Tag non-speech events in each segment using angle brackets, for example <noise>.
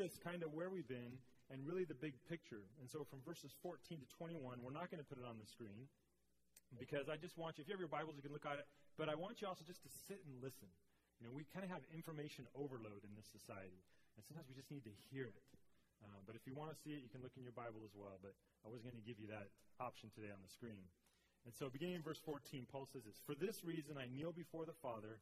us kind of where we've been and really the big picture. And so from verses 14 to 21, we're not going to put it on the screen because I just want you, if you have your Bibles, you can look at it, but I want you also just to sit and listen. You know, we kind of have information overload in this society, and sometimes we just need to hear it. Uh, but if you want to see it, you can look in your Bible as well. But I wasn't going to give you that option today on the screen. And so, beginning in verse 14, Paul says this For this reason I kneel before the Father,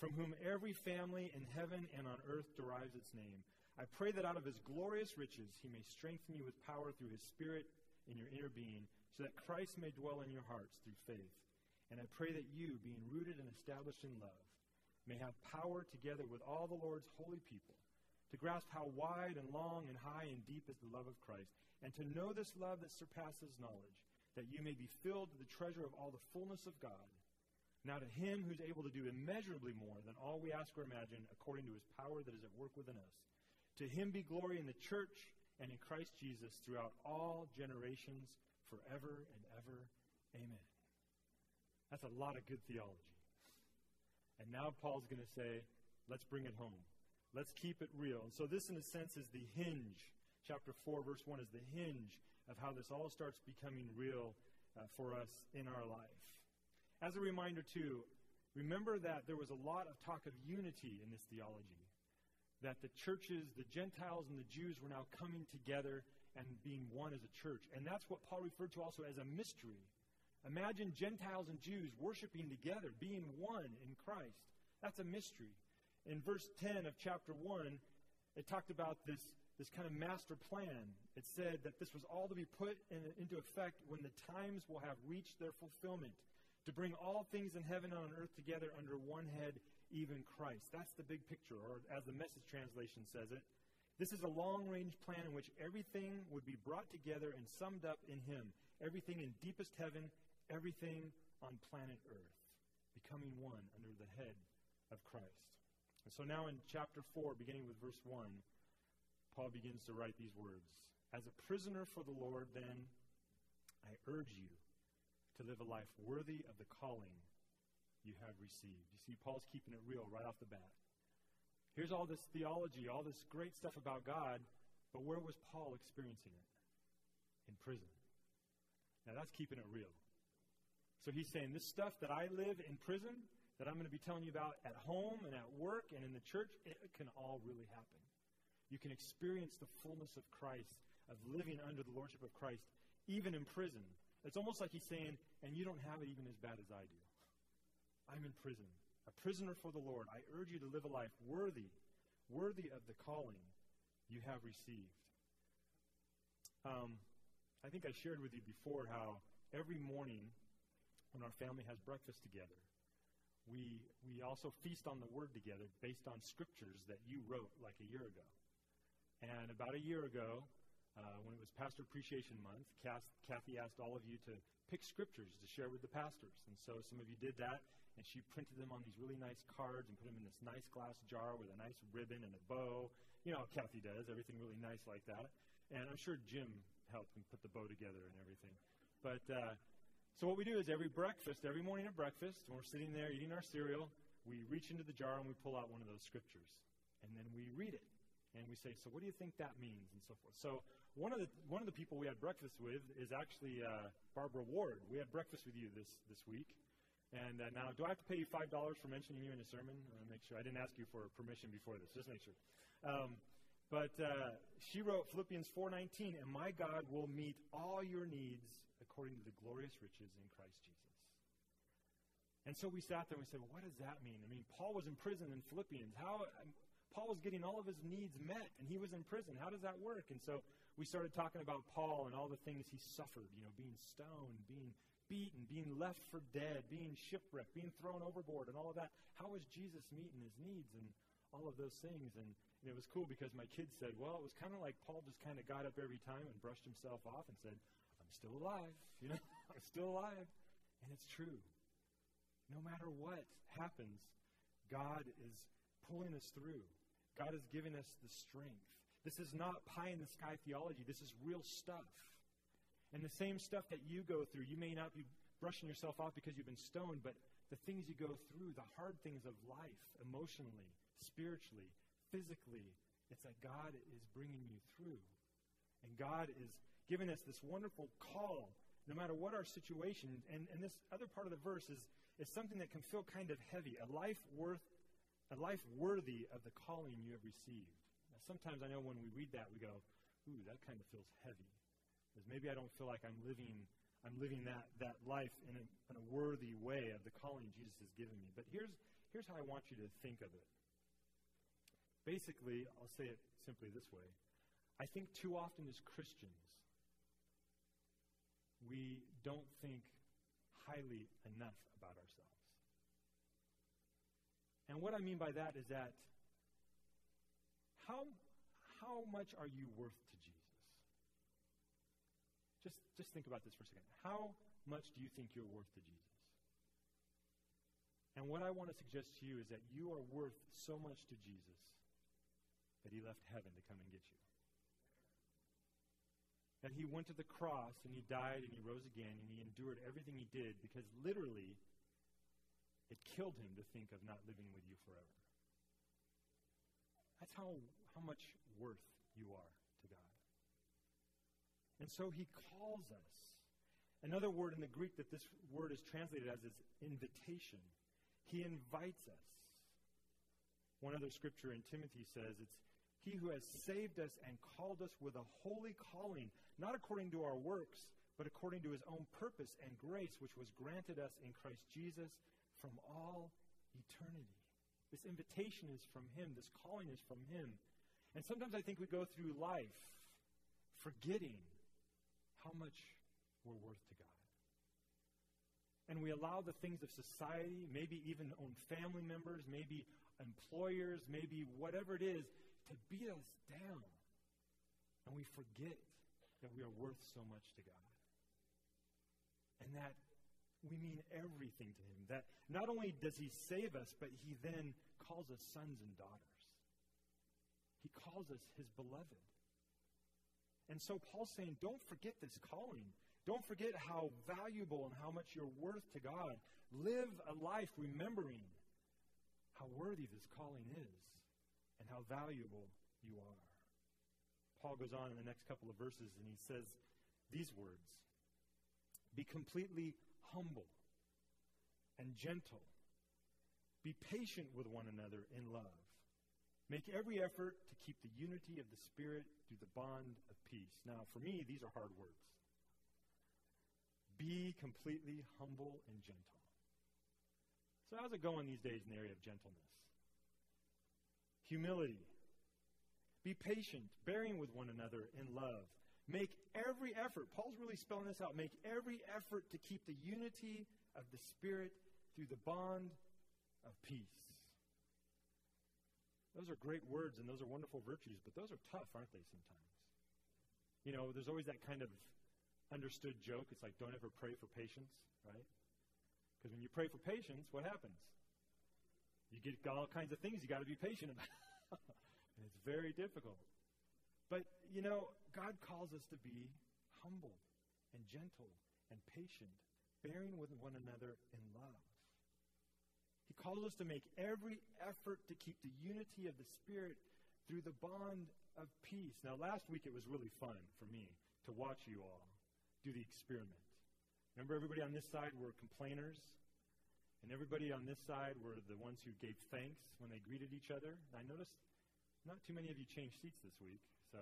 from whom every family in heaven and on earth derives its name. I pray that out of his glorious riches he may strengthen you with power through his Spirit in your inner being, so that Christ may dwell in your hearts through faith. And I pray that you, being rooted and established in love, may have power together with all the Lord's holy people to grasp how wide and long and high and deep is the love of Christ, and to know this love that surpasses knowledge, that you may be filled to the treasure of all the fullness of God. Now to him who's able to do immeasurably more than all we ask or imagine, according to his power that is at work within us to him be glory in the church and in Christ Jesus throughout all generations, forever and ever. Amen. That's a lot of good theology. And now Paul's going to say, let's bring it home. Let's keep it real. And so, this, in a sense, is the hinge. Chapter 4, verse 1 is the hinge of how this all starts becoming real uh, for us in our life. As a reminder, too, remember that there was a lot of talk of unity in this theology that the churches, the Gentiles and the Jews, were now coming together and being one as a church. And that's what Paul referred to also as a mystery. Imagine Gentiles and Jews worshiping together, being one in Christ. That's a mystery. In verse 10 of chapter 1, it talked about this, this kind of master plan. It said that this was all to be put in, into effect when the times will have reached their fulfillment, to bring all things in heaven and on earth together under one head, even Christ. That's the big picture, or as the message translation says it. This is a long range plan in which everything would be brought together and summed up in Him. Everything in deepest heaven, everything on planet Earth, becoming one under the head of Christ. And so now in chapter 4, beginning with verse 1, Paul begins to write these words As a prisoner for the Lord, then, I urge you to live a life worthy of the calling you have received. You see, Paul's keeping it real right off the bat. Here's all this theology, all this great stuff about God, but where was Paul experiencing it? In prison. Now that's keeping it real. So he's saying this stuff that I live in prison, that I'm going to be telling you about at home and at work and in the church, it can all really happen. You can experience the fullness of Christ, of living under the lordship of Christ, even in prison. It's almost like he's saying, and you don't have it even as bad as I do. I'm in prison, a prisoner for the Lord. I urge you to live a life worthy, worthy of the calling you have received. Um, I think I shared with you before how every morning when our family has breakfast together, we, we also feast on the Word together based on scriptures that you wrote like a year ago. And about a year ago, uh, when it was Pastor Appreciation Month, Kathy asked all of you to pick scriptures to share with the pastors. And so some of you did that and she printed them on these really nice cards and put them in this nice glass jar with a nice ribbon and a bow. You know how Kathy does, everything really nice like that. And I'm sure Jim helped and put the bow together and everything. But uh, so what we do is every breakfast, every morning at breakfast, when we're sitting there eating our cereal, we reach into the jar and we pull out one of those scriptures, and then we read it and we say, "So what do you think that means?" and so forth. So one of the one of the people we had breakfast with is actually uh, Barbara Ward. We had breakfast with you this this week, and uh, now, do I have to pay you $5 for mentioning you in a sermon? I want to make sure. I didn't ask you for permission before this. Just make sure. Um, but uh, she wrote Philippians 4.19, and my God will meet all your needs according to the glorious riches in Christ Jesus. And so we sat there and we said, well, what does that mean? I mean, Paul was in prison in Philippians. How um, Paul was getting all of his needs met, and he was in prison. How does that work? And so we started talking about Paul and all the things he suffered, you know, being stoned, being beaten, being left for dead, being shipwrecked, being thrown overboard, and all of that. How was Jesus meeting his needs and all of those things? And, and it was cool because my kids said, well, it was kind of like Paul just kind of got up every time and brushed himself off and said, I'm still alive. <laughs> You know, I'm still alive. And it's true. No matter what happens, God is pulling us through. God is giving us the strength. This is not pie in the sky theology. This is real stuff. And the same stuff that you go through, you may not be brushing yourself off because you've been stoned, but the things you go through, the hard things of life, emotionally, spiritually, physically, It's that God is bringing you through. And God is giving us this wonderful call, no matter what our situation. And, and this other part of the verse is, is something that can feel kind of heavy, a life worth, a life worthy of the calling you have received. Now, sometimes I know when we read that, we go, ooh, that kind of feels heavy. Because maybe I don't feel like I'm living I'm living that, that life in a, in a worthy way of the calling Jesus has given me. But here's, here's how I want you to think of it. Basically, I'll say it simply this way. I think too often as Christians, we don't think highly enough about ourselves. And what I mean by that is that how, how much are you worth to? Just, just think about this for a second. How much do you think you're worth to Jesus? And what I want to suggest to you is that you are worth so much to Jesus that he left heaven to come and get you. That he went to the cross and he died and he rose again and he endured everything he did because literally it killed him to think of not living with you forever. That's how, how much worth you are. And so he calls us. Another word in the Greek that this word is translated as is invitation. He invites us. One other scripture in Timothy says it's he who has saved us and called us with a holy calling, not according to our works, but according to his own purpose and grace, which was granted us in Christ Jesus from all eternity. This invitation is from him, this calling is from him. And sometimes I think we go through life forgetting how much we're worth to God. And we allow the things of society, maybe even own family members, maybe employers, maybe whatever it is, to beat us down. And we forget that we are worth so much to God. And that we mean everything to Him. That not only does He save us, but He then calls us sons and daughters. He calls us His beloved. And so Paul's saying, don't forget this calling. Don't forget how valuable and how much you're worth to God. Live a life remembering how worthy this calling is and how valuable you are. Paul goes on in the next couple of verses and he says these words Be completely humble and gentle. Be patient with one another in love. Make every effort to keep the unity of the Spirit through the bond of peace. Now, for me, these are hard words. Be completely humble and gentle. So, how's it going these days in the area of gentleness? Humility. Be patient, bearing with one another in love. Make every effort. Paul's really spelling this out. Make every effort to keep the unity of the Spirit through the bond of peace. Those are great words and those are wonderful virtues, but those are tough, aren't they, sometimes? You know, there's always that kind of understood joke. It's like, don't ever pray for patience, right? Because when you pray for patience, what happens? You get all kinds of things you got to be patient about. <laughs> and it's very difficult. But, you know, God calls us to be humble and gentle and patient, bearing with one another in love. He calls us to make every effort to keep the unity of the Spirit through the bond of peace. Now, last week it was really fun for me to watch you all do the experiment. Remember, everybody on this side were complainers, and everybody on this side were the ones who gave thanks when they greeted each other. And I noticed not too many of you changed seats this week, so.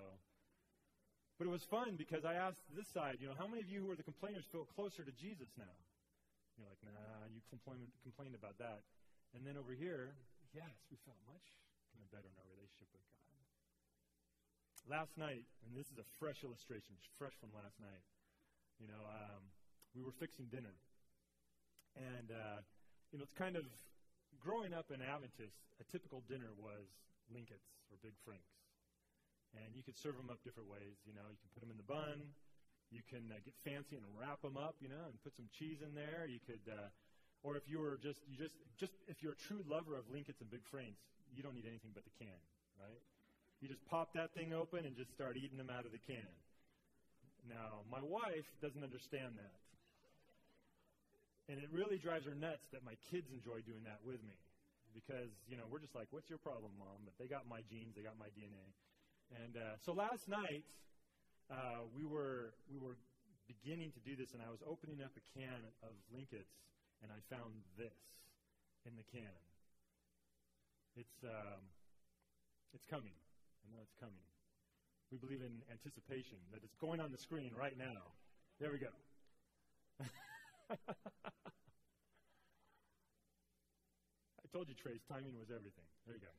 But it was fun because I asked this side, you know, how many of you who are the complainers feel closer to Jesus now? You're like, nah, you complain, complained about that. And then over here, yes, we felt much kind of better in our relationship with God. Last night, and this is a fresh illustration, fresh from last night, you know, um, we were fixing dinner. And, uh, you know, it's kind of growing up in Adventist, a typical dinner was Linkets or Big Franks. And you could serve them up different ways. You know, you can put them in the bun. You can uh, get fancy and wrap them up, you know, and put some cheese in there. You could uh, or if you were just you just just if you're a true lover of Linkets and Big Franks, you don't need anything but the can, right? You just pop that thing open and just start eating them out of the can. Now, my wife doesn't understand that. And it really drives her nuts that my kids enjoy doing that with me. because, you know, we're just like, what's your problem, mom? But they got my genes, they got my DNA. And uh, so last night, uh, we were we were beginning to do this, and I was opening up a can of Linkets, and I found this in the can. It's um, it's coming. I know it's coming. We believe in anticipation that it's going on the screen right now. There we go. <laughs> I told you, Trace, timing was everything. There you go.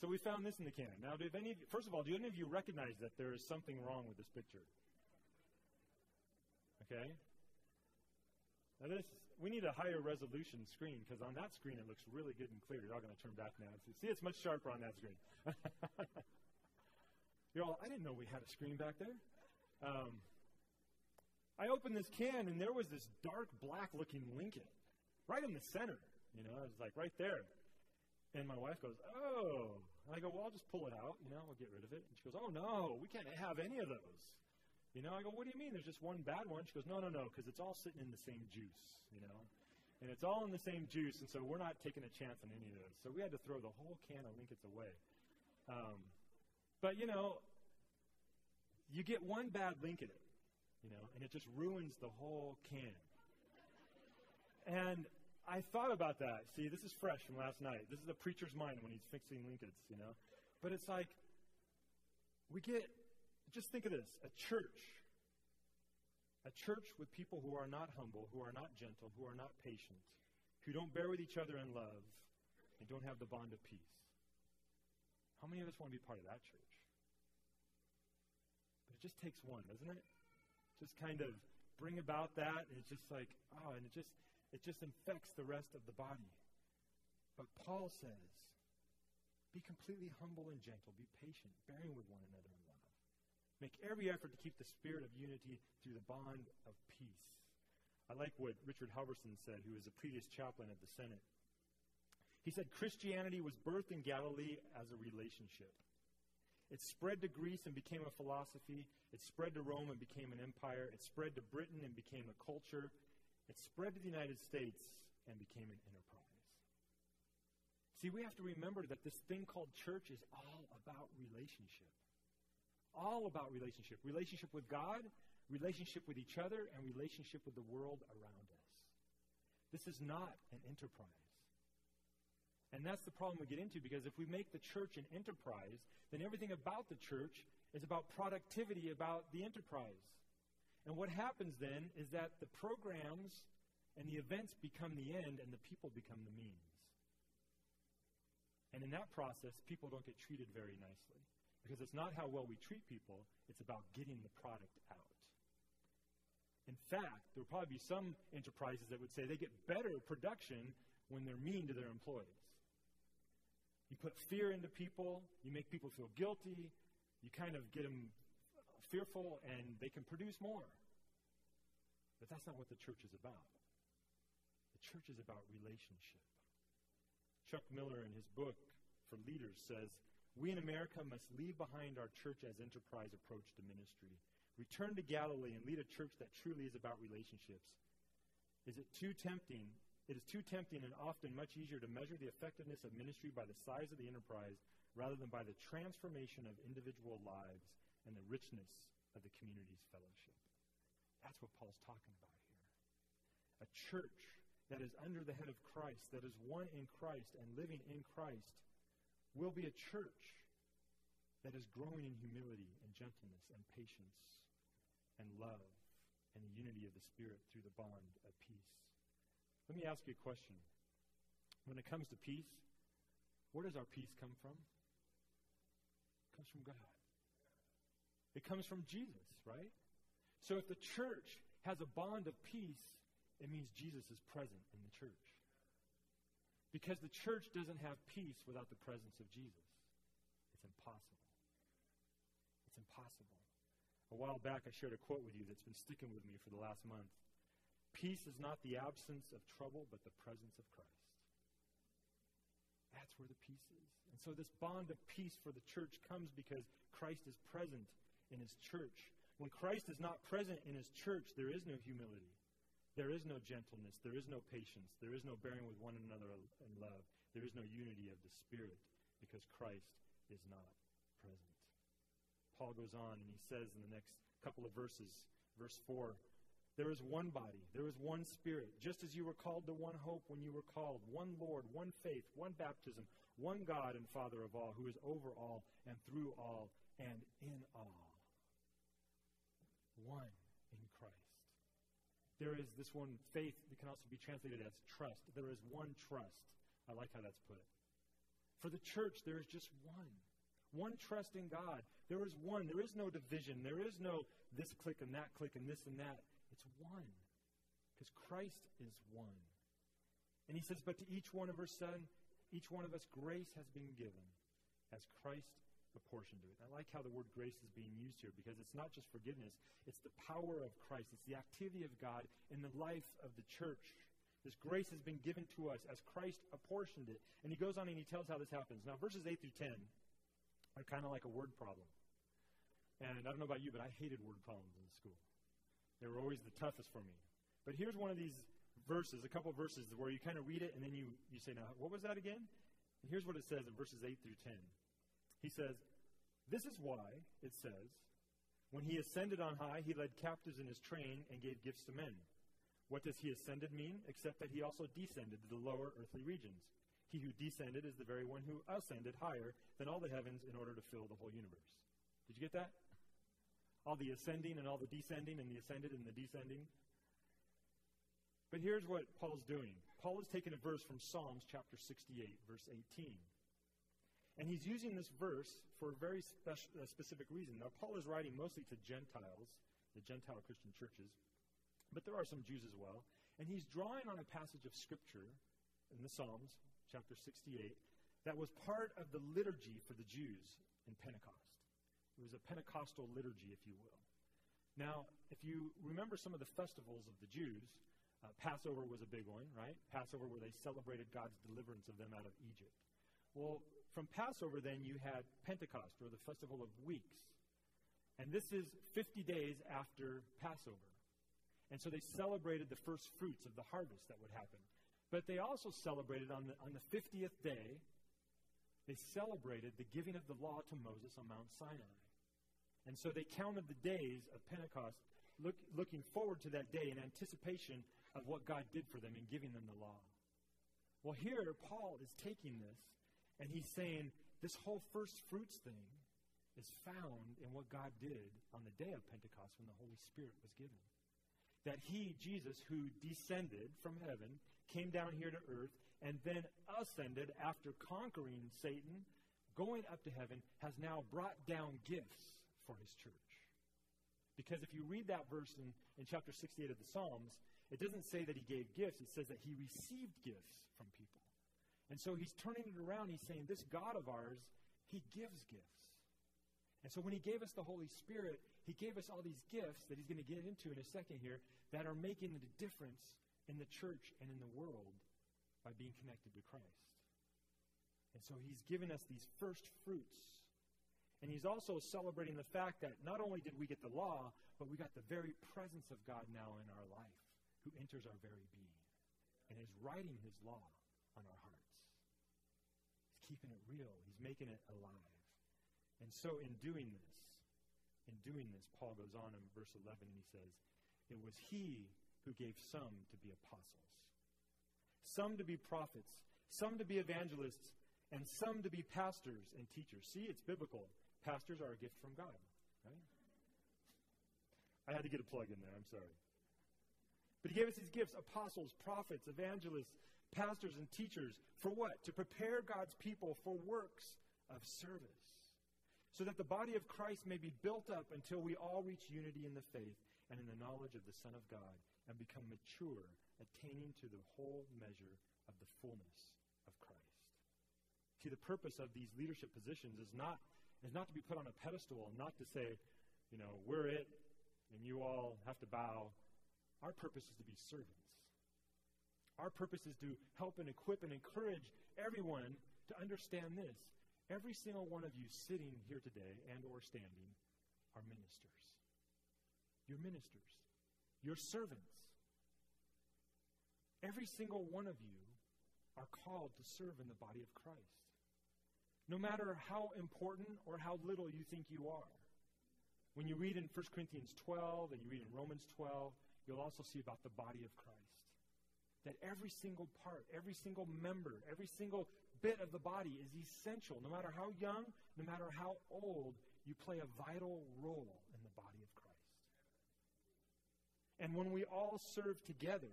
So we found this in the can. Now, do any of you, first of all, do any of you recognize that there is something wrong with this picture? Okay? Now this, we need a higher resolution screen because on that screen it looks really good and clear. You're all going to turn back now. and See, see, it's much sharper on that screen. <laughs> You're all, I didn't know we had a screen back there. Um, I opened this can and there was this dark black looking Linket right in the center. You know, it was like right there. And my wife goes, Oh. And I go, Well, I'll just pull it out. You know, we'll get rid of it. And she goes, Oh, no, we can't have any of those. You know, I go, What do you mean? There's just one bad one? She goes, No, no, no, because it's all sitting in the same juice, you know. And it's all in the same juice, and so we're not taking a chance on any of those. So we had to throw the whole can of Linkets away. Um, but, you know, you get one bad Linket, you know, and it just ruins the whole can. And I thought about that. See, this is fresh from last night. This is the preacher's mind when he's fixing Linkets, you know. But it's like, we get, just think of this a church. A church with people who are not humble, who are not gentle, who are not patient, who don't bear with each other in love, and don't have the bond of peace. How many of us want to be part of that church? But it just takes one, doesn't it? Just kind of bring about that, and it's just like, oh, and it just, it just infects the rest of the body. But Paul says, be completely humble and gentle, be patient, bearing with one another. Make every effort to keep the spirit of unity through the bond of peace. I like what Richard Halverson said, who was a previous chaplain of the Senate. He said Christianity was birthed in Galilee as a relationship. It spread to Greece and became a philosophy. It spread to Rome and became an empire. It spread to Britain and became a culture. It spread to the United States and became an enterprise. See, we have to remember that this thing called church is all about relationship. All about relationship. Relationship with God, relationship with each other, and relationship with the world around us. This is not an enterprise. And that's the problem we get into because if we make the church an enterprise, then everything about the church is about productivity, about the enterprise. And what happens then is that the programs and the events become the end and the people become the means. And in that process, people don't get treated very nicely. Because it's not how well we treat people, it's about getting the product out. In fact, there will probably be some enterprises that would say they get better production when they're mean to their employees. You put fear into people, you make people feel guilty, you kind of get them fearful, and they can produce more. But that's not what the church is about. The church is about relationship. Chuck Miller, in his book for leaders, says We in America must leave behind our church as enterprise approach to ministry. Return to Galilee and lead a church that truly is about relationships. Is it too tempting? It is too tempting and often much easier to measure the effectiveness of ministry by the size of the enterprise rather than by the transformation of individual lives and the richness of the community's fellowship. That's what Paul's talking about here. A church that is under the head of Christ, that is one in Christ and living in Christ, will be a church that is growing in humility and gentleness and patience and love and the unity of the Spirit through the bond of peace. Let me ask you a question. When it comes to peace, where does our peace come from? It comes from God. It comes from Jesus, right? So if the church has a bond of peace, it means Jesus is present in the church. Because the church doesn't have peace without the presence of Jesus. It's impossible. It's impossible. A while back, I shared a quote with you that's been sticking with me for the last month. Peace is not the absence of trouble, but the presence of Christ. That's where the peace is. And so this bond of peace for the church comes because Christ is present in his church. When Christ is not present in his church, there is no humility. There is no gentleness. There is no patience. There is no bearing with one another in love. There is no unity of the Spirit because Christ is not present. Paul goes on and he says in the next couple of verses, verse 4, there is one body, there is one Spirit, just as you were called to one hope when you were called, one Lord, one faith, one baptism, one God and Father of all, who is over all and through all and in all. One. There is this one faith that can also be translated as trust. There is one trust. I like how that's put. For the church, there is just one. One trust in God. There is one. There is no division. There is no this click and that click and this and that. It's one. Because Christ is one. And he says, But to each one of us, son, each one of us grace has been given as Christ apportioned to it. I like how the word grace is being used here because it's not just forgiveness, it's the power of Christ, it's the activity of God in the life of the church. This grace has been given to us as Christ apportioned it. And he goes on and he tells how this happens. Now, verses 8 through 10 are kind of like a word problem. And I don't know about you, but I hated word problems in school. They were always the toughest for me. But here's one of these verses, a couple verses where you kind of read it and then you, you say, now, what was that again? And here's what it says in verses 8 through 10. He says, This is why, it says, when he ascended on high, he led captives in his train and gave gifts to men. What does he ascended mean? Except that he also descended to the lower earthly regions. He who descended is the very one who ascended higher than all the heavens in order to fill the whole universe. Did you get that? All the ascending and all the descending and the ascended and the descending. But here's what Paul's doing. Paul is taking a verse from Psalms chapter 68, verse 18. And he's using this verse for a very uh, specific reason. Now, Paul is writing mostly to Gentiles, the Gentile Christian churches, but there are some Jews as well. And he's drawing on a passage of Scripture in the Psalms, chapter 68, that was part of the liturgy for the Jews in Pentecost. It was a Pentecostal liturgy, if you will. Now, if you remember some of the festivals of the Jews, uh, Passover was a big one, right? Passover, where they celebrated God's deliverance of them out of Egypt. Well, from Passover, then, you had Pentecost, or the Festival of Weeks. And this is 50 days after Passover. And so they celebrated the first fruits of the harvest that would happen. But they also celebrated on the, on the 50th day, they celebrated the giving of the law to Moses on Mount Sinai. And so they counted the days of Pentecost, look, looking forward to that day in anticipation of what God did for them in giving them the law. Well, here Paul is taking this and he's saying this whole first fruits thing is found in what God did on the day of Pentecost when the Holy Spirit was given that he, Jesus, who descended from heaven, came down here to earth, and then ascended after conquering Satan, going up to heaven, has now brought down gifts for his church. Because if you read that verse in, in chapter 68 of the Psalms, it doesn't say that he gave gifts, it says that he received gifts from people. And so he's turning it around. He's saying, This God of ours, he gives gifts. And so when he gave us the Holy Spirit, he gave us all these gifts that he's going to get into in a second here that are making the difference in the church and in the world by being connected to Christ. And so he's given us these first fruits. And he's also celebrating the fact that not only did we get the law, but we got the very presence of God now in our life, who enters our very being and is writing his law on our hearts. Keeping it real, he's making it alive. And so, in doing this, in doing this, Paul goes on in verse 11 and he says, It was he who gave some to be apostles, some to be prophets, some to be evangelists, and some to be pastors and teachers. See, it's biblical. Pastors are a gift from God, right? I had to get a plug in there, I'm sorry. But he gave us these gifts apostles, prophets, evangelists, pastors, and teachers. For what? To prepare God's people for works of service so that the body of Christ may be built up until we all reach unity in the faith and in the knowledge of the Son of God and become mature, attaining to the whole measure of the fullness of Christ. See, the purpose of these leadership positions is not, is not to be put on a pedestal, and not to say, you know, we're it and you all have to bow. Our purpose is to be servants. Our purpose is to help and equip and encourage everyone to understand this Every single one of you sitting here today and or standing are ministers. You're ministers. You're servants. Every single one of you are called to serve in the body of Christ. No matter how important or how little you think you are. When you read in 1 Corinthians 12 and you read in Romans 12, you'll also see about the body of Christ. That every single part, every single member, every single bit of the body is essential. No matter how young, no matter how old, you play a vital role in the body of Christ. And when we all serve together,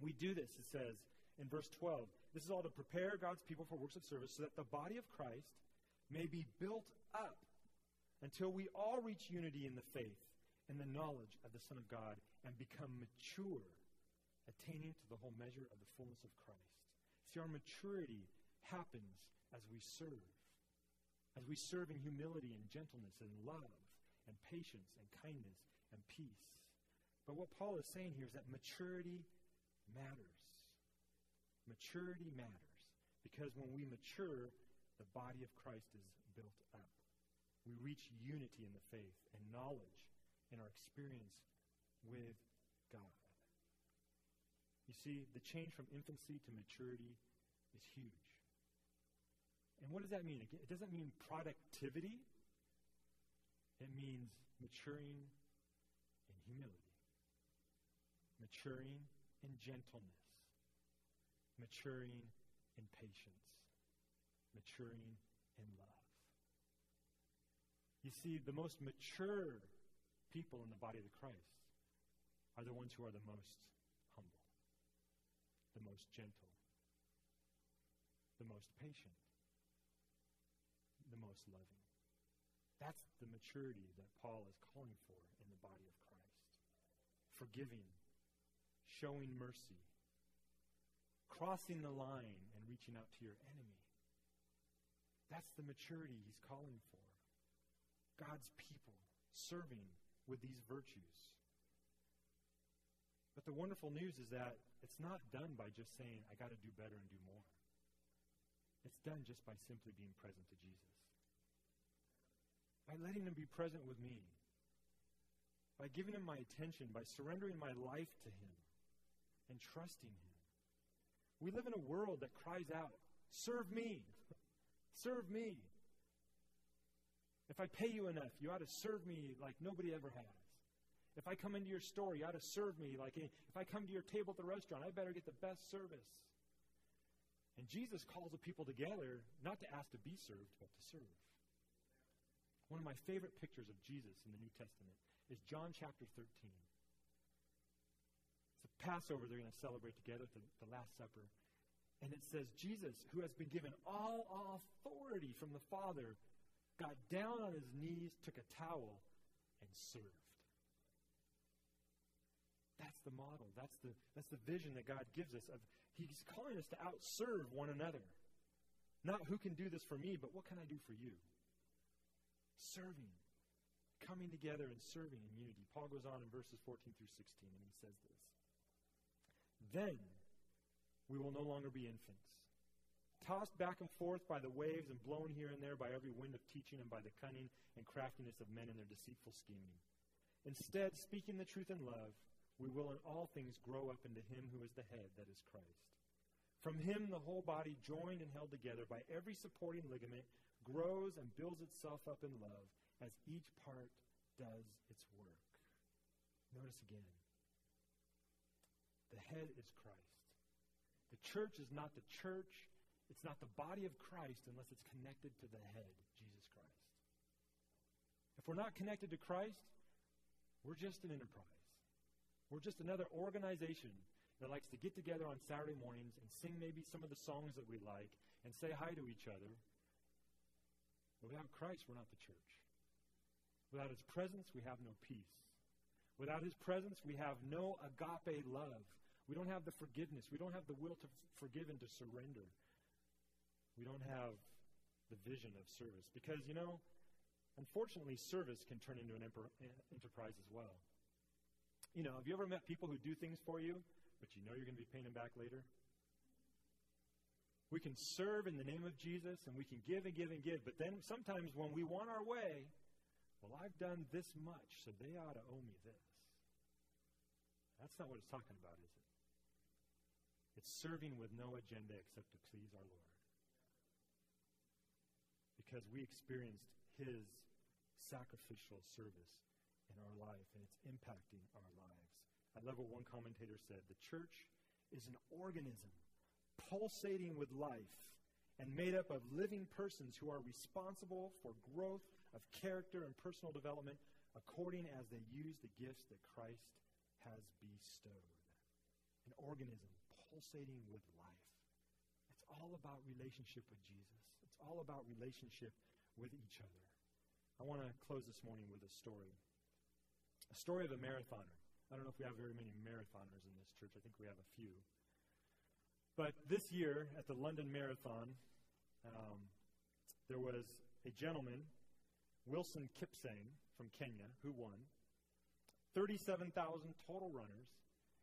we do this, it says in verse 12. This is all to prepare God's people for works of service so that the body of Christ may be built up until we all reach unity in the faith and the knowledge of the Son of God and become mature, attaining to the whole measure of the fullness of Christ. See, our maturity happens as we serve, as we serve in humility and gentleness and love and patience and kindness and peace. But what Paul is saying here is that maturity matters. Maturity matters because when we mature, the body of Christ is built up. We reach unity in the faith and knowledge in our experience with God. You see, the change from infancy to maturity is huge. And what does that mean? It doesn't mean productivity, it means maturing in humility, maturing in gentleness, maturing in patience, maturing in love. You see, the most mature people in the body of the Christ are the ones who are the most humble, the most gentle, the most patient, the most loving. That's the maturity that Paul is calling for in the body of Christ. Forgiving, showing mercy, crossing the line and reaching out to your enemy. That's the maturity he's calling for. God's people serving with these virtues. But the wonderful news is that it's not done by just saying, I got to do better and do more. It's done just by simply being present to Jesus. By letting him be present with me. By giving him my attention, by surrendering my life to him and trusting Him. We live in a world that cries out, Serve me! <laughs> serve me! If I pay you enough, you ought to serve me like nobody ever has. If I come into your store, you ought to serve me like if I come to your table at the restaurant, I better get the best service. And Jesus calls the people together not to ask to be served, but to serve. One of my favorite pictures of Jesus in the New Testament is John chapter 13. It's a Passover they're going to celebrate together, the, the Last Supper. And it says, Jesus, who has been given all authority from the Father, got down on his knees, took a towel, and served. That's the model. That's the, that's the vision that God gives us. Of He's calling us to outserve one another. Not who can do this for me, but what can I do for you? Serving. Coming together and serving in unity. Paul goes on in verses 14 through 16, and he says this. Then we will no longer be infants, tossed back and forth by the waves and blown here and there by every wind of teaching and by the cunning and craftiness of men in their deceitful scheming. Instead, speaking the truth in love, we will in all things grow up into him who is the head, that is Christ. From him, the whole body, joined and held together by every supporting ligament, grows and builds itself up in love as each part does its work. Notice again the head is Christ. The church is not the church. It's not the body of Christ unless it's connected to the head, Jesus Christ. If we're not connected to Christ, we're just an enterprise. We're just another organization that likes to get together on Saturday mornings and sing maybe some of the songs that we like and say hi to each other. But without Christ, we're not the church. Without his presence, we have no peace. Without his presence, we have no agape love. We don't have the forgiveness. We don't have the will to forgive and to surrender. We don't have the vision of service. Because, you know, unfortunately, service can turn into an eh, enterprise as well. You know, have you ever met people who do things for you, but you know you're going to be paying them back later? We can serve in the name of Jesus and we can give and give and give, but then sometimes when we want our way, well, I've done this much, so they ought to owe me this. That's not what it's talking about, is it? It's serving with no agenda except to please our Lord. Because we experienced His sacrificial service in our life, and it's impacting our lives. I love what one commentator said the church is an organism pulsating with life and made up of living persons who are responsible for growth of character and personal development according as they use the gifts that Christ has bestowed. An organism pulsating with life. It's all about relationship with Jesus. All about relationship with each other. I want to close this morning with a story. A story of a marathoner. I don't know if we have very many marathoners in this church. I think we have a few. But this year at the London Marathon, um, there was a gentleman, Wilson Kipsang from Kenya, who won. 37,000 total runners.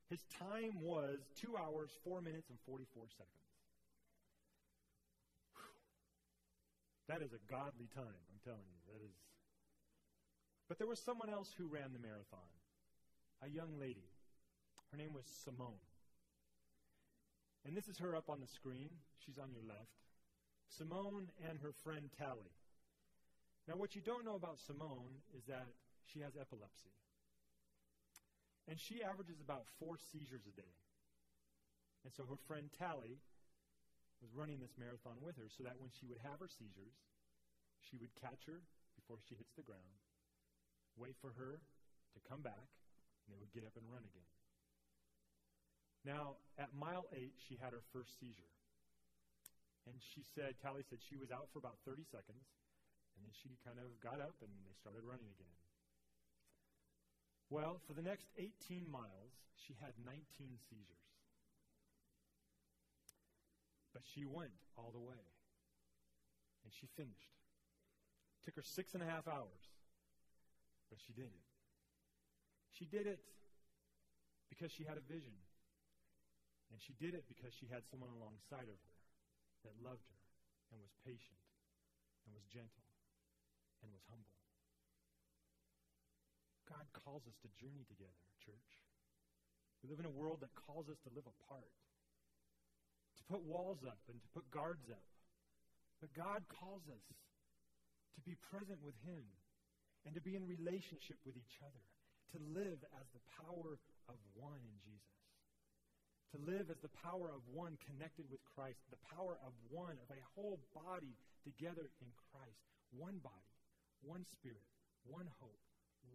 His time was 2 hours, 4 minutes, and 44 seconds. That is a godly time, I'm telling you. That is. But there was someone else who ran the marathon, a young lady. Her name was Simone. And this is her up on the screen. She's on your left. Simone and her friend Tally. Now, what you don't know about Simone is that she has epilepsy. And she averages about four seizures a day. And so her friend Tally was running this marathon with her so that when she would have her seizures, she would catch her before she hits the ground, wait for her to come back, and they would get up and run again. Now, at mile eight, she had her first seizure. And she said, Tally said she was out for about 30 seconds, and then she kind of got up and they started running again. Well, for the next 18 miles, she had 19 seizures. But she went all the way. And she finished. Took her six and a half hours. But she did it. She did it because she had a vision. And she did it because she had someone alongside of her that loved her and was patient and was gentle and was humble. God calls us to journey together, church. We live in a world that calls us to live apart, put walls up and to put guards up. But God calls us to be present with Him and to be in relationship with each other, to live as the power of one in Jesus to live as the power of one connected with Christ, the power of one, of a whole body together in Christ. One body, one spirit, one hope,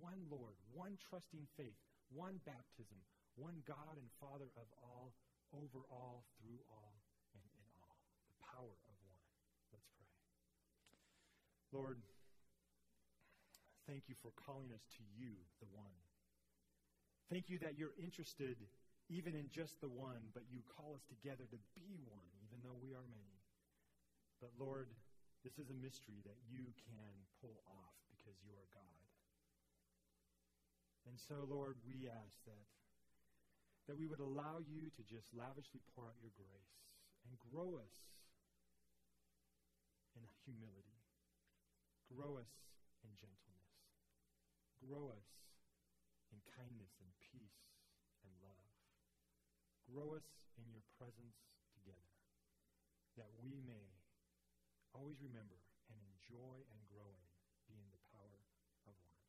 one Lord, one trusting faith, one baptism, one God and Father of all, over all, through all, and in all. The power of one. Let's pray. Lord, thank you for calling us to you, the one. Thank you that you're interested even in just the one, but you call us together to be one, even though we are many. But Lord, this is a mystery that you can pull off because you are God. And so, Lord, we ask that, that we would allow you to just lavishly pour out your grace and grow us in humility, grow us in gentleness, grow us in kindness and peace and love. grow us in your presence together, that we may always remember and enjoy and grow in being the power of one.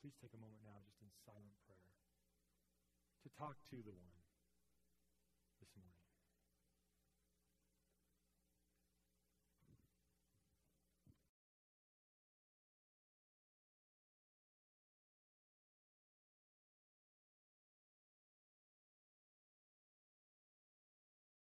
Please take a moment now, just in silent prayer, to talk to the one.